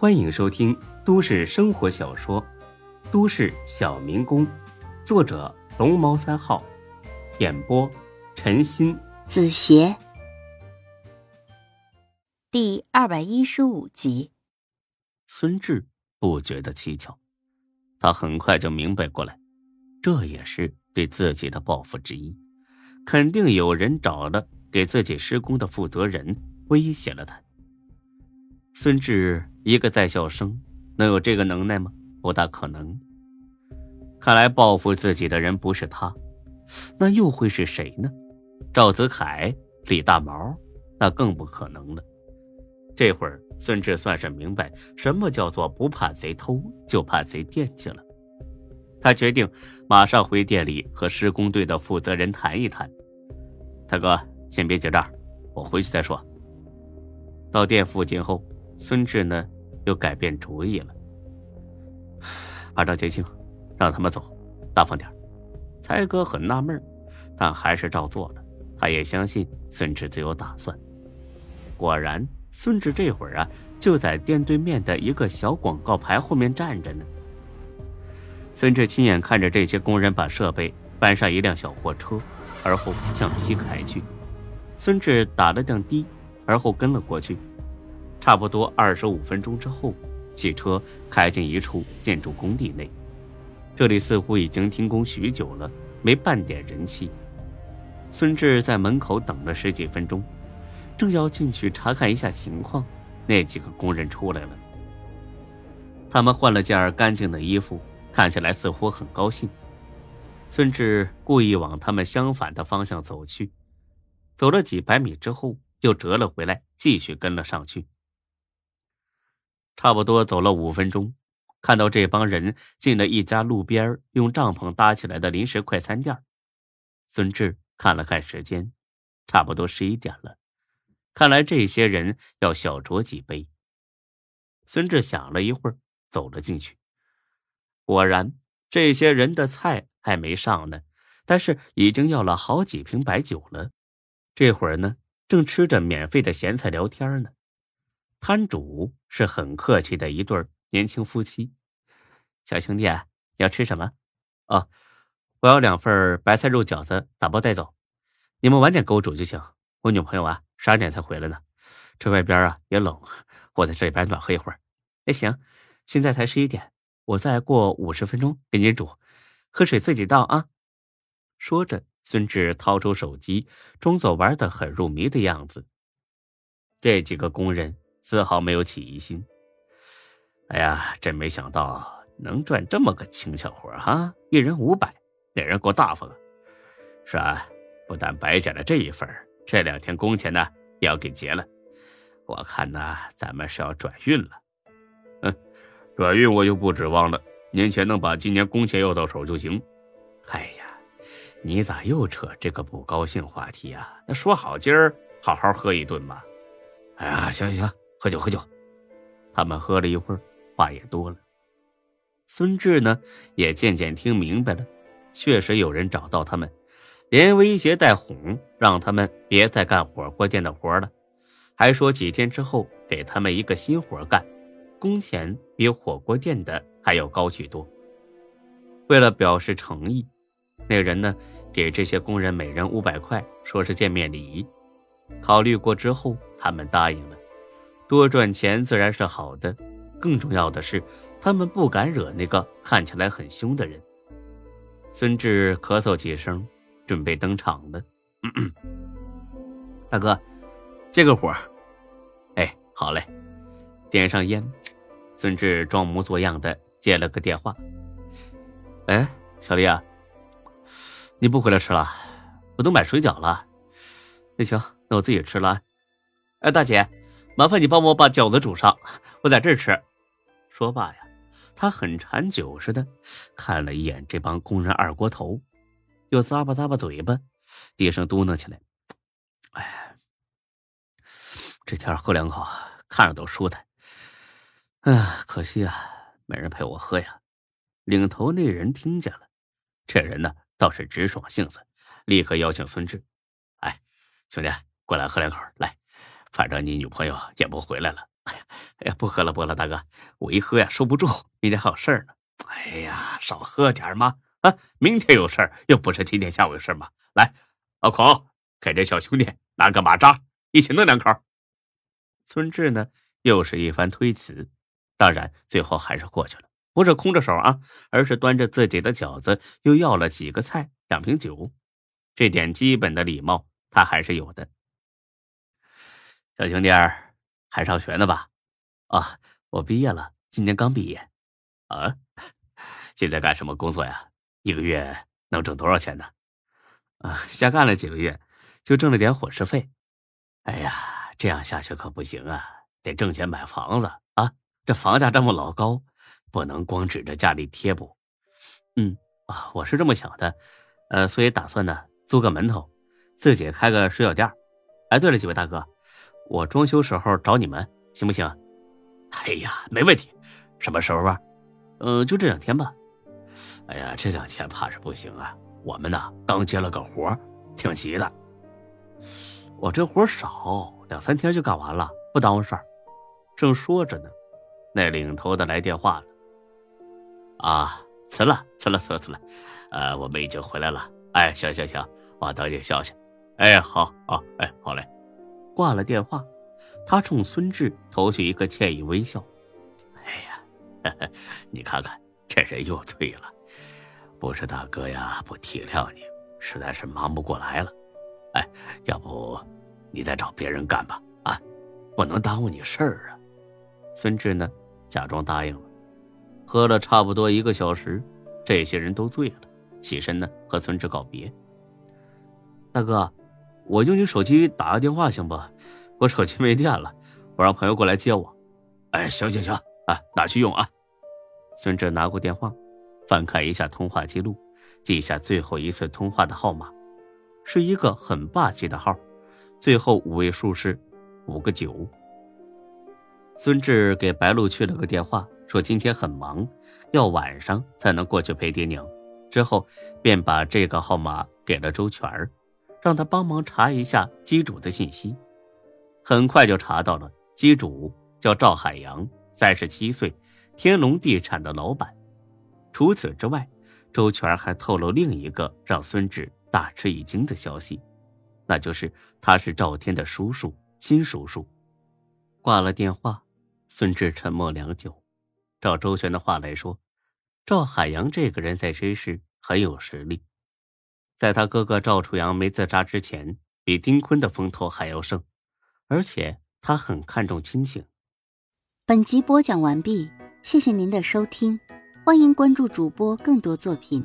欢迎收听都市生活小说《都市小民工》，作者龙猫三号，演播陈鑫、子邪，第二百一十五集。孙志不觉得蹊跷，他很快就明白过来，这也是对自己的报复之一。肯定有人找了给自己施工的负责人，威胁了他。孙志一个在校生，能有这个能耐吗？不大可能。看来报复自己的人不是他，那又会是谁呢？赵子凯、李大毛，那更不可能了。这会儿，孙志算是明白什么叫做不怕贼偷，就怕贼惦记了。他决定马上回店里和施工队的负责人谈一谈。大哥，先别结账，我回去再说。到店附近后。孙志呢，又改变主意了，把账结清，让他们走，大方点才哥很纳闷，但还是照做了。他也相信孙志自有打算。果然，孙志这会儿啊，就在店对面的一个小广告牌后面站着呢。孙志亲眼看着这些工人把设备搬上一辆小货车，而后向西开去。孙志打了辆的，而后跟了过去。差不多二十五分钟之后，汽车开进一处建筑工地内。这里似乎已经停工许久了，没半点人气。孙志在门口等了十几分钟，正要进去查看一下情况，那几个工人出来了。他们换了件干净的衣服，看起来似乎很高兴。孙志故意往他们相反的方向走去，走了几百米之后，又折了回来，继续跟了上去。差不多走了五分钟，看到这帮人进了一家路边用帐篷搭起来的临时快餐店。孙志看了看时间，差不多十一点了，看来这些人要小酌几杯。孙志想了一会儿，走了进去。果然，这些人的菜还没上呢，但是已经要了好几瓶白酒了。这会儿呢，正吃着免费的咸菜聊天呢。摊主是很客气的一对年轻夫妻，小兄弟，你要吃什么？哦，我要两份白菜肉饺子，打包带走。你们晚点给我煮就行。我女朋友啊，十二点才回来呢。这外边啊也冷，我在这里边暖和一会儿。哎，行，现在才十一点，我再过五十分钟给你煮。喝水自己倒啊。说着，孙志掏出手机，装作玩的很入迷的样子。这几个工人。丝毫没有起疑心。哎呀，真没想到能赚这么个轻巧活哈！一人五百，那人够大方啊。是啊，不但白捡了这一份，这两天工钱呢也要给结了。我看呢，咱们是要转运了。嗯，转运我就不指望了，年前能把今年工钱要到手就行。哎呀，你咋又扯这个不高兴话题啊？那说好今儿好好喝一顿嘛。哎呀，行行行。喝酒，喝酒。他们喝了一会儿，话也多了。孙志呢，也渐渐听明白了，确实有人找到他们，连威胁带哄，让他们别再干火锅店的活了，还说几天之后给他们一个新活干，工钱比火锅店的还要高许多。为了表示诚意，那人呢，给这些工人每人五百块，说是见面礼。考虑过之后，他们答应了。多赚钱自然是好的，更重要的是，他们不敢惹那个看起来很凶的人。孙志咳嗽几声，准备登场了。大哥，借个活哎，好嘞，点上烟。孙志装模作样的接了个电话。哎，小丽啊，你不回来吃了？我都买水饺了。那行，那我自己吃了。哎，大姐。麻烦你帮我把饺子煮上，我在这儿吃。说罢呀，他很馋酒似的，看了一眼这帮工人二锅头，又咂巴咂巴嘴巴，低声嘟囔起来：“哎，这天喝两口，看着都舒坦。哎呀，可惜啊，没人陪我喝呀。”领头那人听见了，这人呢倒是直爽性子，立刻邀请孙志：“哎，兄弟，过来喝两口，来。”反正你女朋友也不回来了，哎呀，哎呀，不喝了，不喝了，大哥，我一喝呀收不住，明天还有事儿呢。哎呀，少喝点嘛！啊，明天有事儿又不是今天下午有事嘛？来，老孔，给这小兄弟拿个马扎，一起弄两口。孙志呢，又是一番推辞，当然最后还是过去了，不是空着手啊，而是端着自己的饺子，又要了几个菜，两瓶酒，这点基本的礼貌他还是有的。小兄弟还上学呢吧？啊，我毕业了，今年刚毕业。啊，现在干什么工作呀？一个月能挣多少钱呢？啊，瞎干了几个月，就挣了点伙食费。哎呀，这样下去可不行啊，得挣钱买房子啊！这房价这么老高，不能光指着家里贴补。嗯啊，我是这么想的，呃，所以打算呢租个门头，自己开个水饺店。哎，对了，几位大哥，我装修时候找你们行不行？哎呀，没问题，什么时候啊？嗯，就这两天吧。哎呀，这两天怕是不行啊！我们呢刚接了个活，挺急的。我这活少，两三天就干完了，不耽误事儿。正说着呢，那领头的来电话了。啊，辞了，辞了，辞了，辞了。呃，我们已经回来了。哎，行行行，我等你消息。哎，好，好，哎，好嘞。挂了电话，他冲孙志投去一个歉意微笑。哎呀，你看看。这人又退了，不是大哥呀，不体谅你，实在是忙不过来了。哎，要不你再找别人干吧？啊，不能耽误你事儿啊。孙志呢，假装答应了。喝了差不多一个小时，这些人都醉了，起身呢和孙志告别。大哥，我用你手机打个电话行不？我手机没电了，我让朋友过来接我。哎，行行行，啊，拿去用啊。孙志拿过电话，翻看一下通话记录，记下最后一次通话的号码，是一个很霸气的号，最后五位数是五个九。孙志给白露去了个电话，说今天很忙，要晚上才能过去陪爹娘。之后便把这个号码给了周全儿，让他帮忙查一下机主的信息。很快就查到了，机主叫赵海洋，三十七岁。天龙地产的老板。除此之外，周全还透露另一个让孙志大吃一惊的消息，那就是他是赵天的叔叔，亲叔叔。挂了电话，孙志沉默良久。照周全的话来说，赵海洋这个人在这市很有实力，在他哥哥赵楚阳没自杀之前，比丁坤的风头还要盛，而且他很看重亲情。本集播讲完毕。谢谢您的收听，欢迎关注主播更多作品。